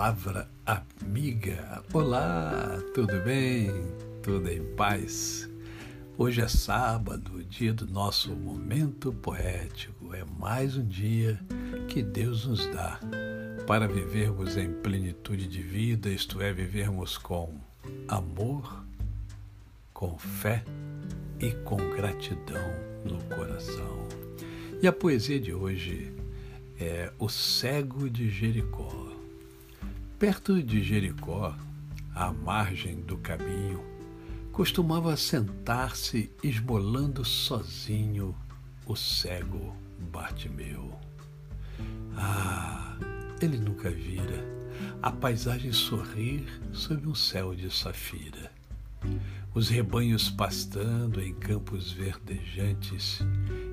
Palavra Amiga. Olá, tudo bem? Tudo em paz? Hoje é sábado, dia do nosso momento poético. É mais um dia que Deus nos dá para vivermos em plenitude de vida, isto é, vivermos com amor, com fé e com gratidão no coração. E a poesia de hoje é O Cego de Jericó. Perto de Jericó, à margem do caminho, costumava sentar-se esmolando sozinho o cego Bartimeu. Ah, ele nunca vira a paisagem sorrir sob um céu de safira. Os rebanhos pastando em campos verdejantes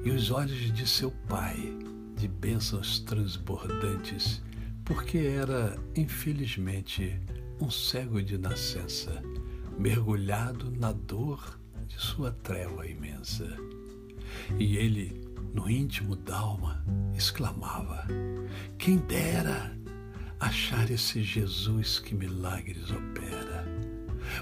e os olhos de seu pai de bênçãos transbordantes, porque era, infelizmente, um cego de nascença, mergulhado na dor de sua treva imensa. E ele, no íntimo d'alma, exclamava: Quem dera achar esse Jesus que milagres opera!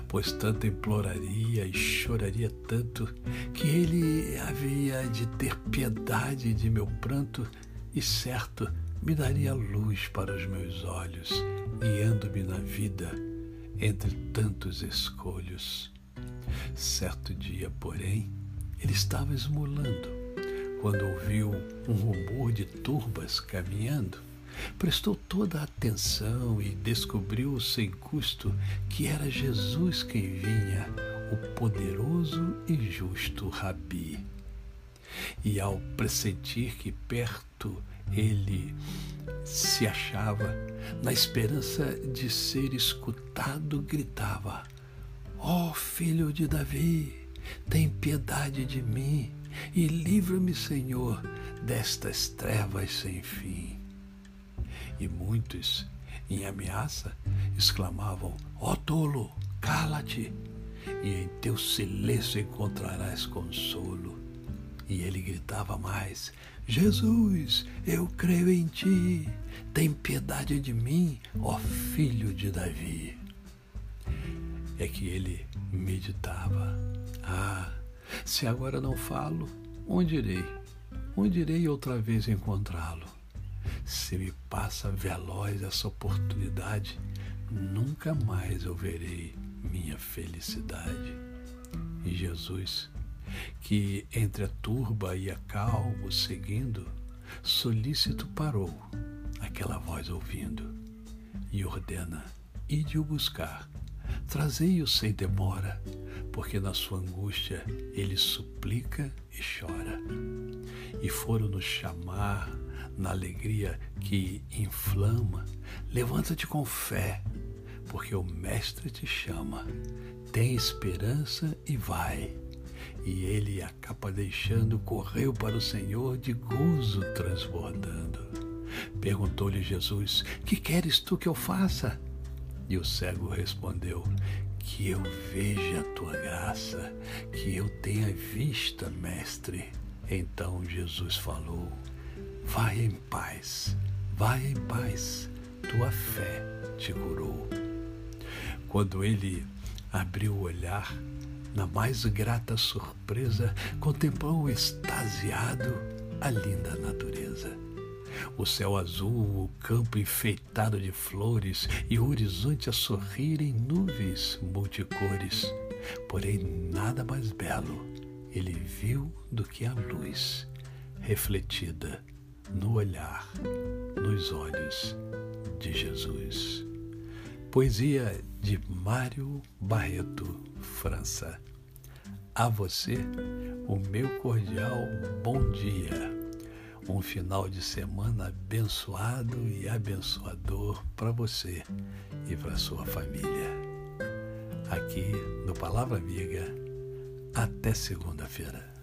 Pois tanto imploraria e choraria tanto que ele havia de ter piedade de meu pranto e certo me daria luz para os meus olhos, guiando-me na vida entre tantos escolhos. Certo dia, porém, ele estava esmolando, quando ouviu um rumor de turbas caminhando. Prestou toda a atenção e descobriu sem custo que era Jesus quem vinha, o poderoso e justo Rabi. E ao pressentir que perto ele se achava, na esperança de ser escutado, gritava: Ó oh, filho de Davi, tem piedade de mim e livra-me, Senhor, destas trevas sem fim. E muitos, em ameaça, exclamavam: Ó oh, tolo, cala-te, e em teu silêncio encontrarás consolo. E ele gritava mais: Jesus, eu creio em ti. Tem piedade de mim, ó filho de Davi. É que ele meditava: Ah, se agora não falo, onde irei? Onde irei outra vez encontrá-lo? Se me passa veloz essa oportunidade, nunca mais eu verei minha felicidade. E Jesus que entre a turba e a calmo seguindo, solícito parou, aquela voz ouvindo, e ordena: ide o buscar, trazei-o sem demora, porque na sua angústia ele suplica e chora. E foram nos chamar na alegria que inflama, levanta-te com fé, porque o Mestre te chama. Tem esperança e vai e ele, a capa deixando, correu para o Senhor de gozo transbordando. Perguntou-lhe Jesus: Que queres tu que eu faça? E o cego respondeu: Que eu veja a tua graça, que eu tenha vista, mestre. Então Jesus falou: Vai em paz, vai em paz, tua fé te curou. Quando ele abriu o olhar, na mais grata surpresa, contemplou extasiado a linda natureza. O céu azul, o campo enfeitado de flores e o horizonte a sorrir em nuvens multicores. Porém, nada mais belo ele viu do que a luz refletida no olhar, nos olhos de Jesus. Poesia de Mário Barreto, França. A você, o meu cordial bom dia. Um final de semana abençoado e abençoador para você e para sua família. Aqui no Palavra Amiga, até segunda-feira.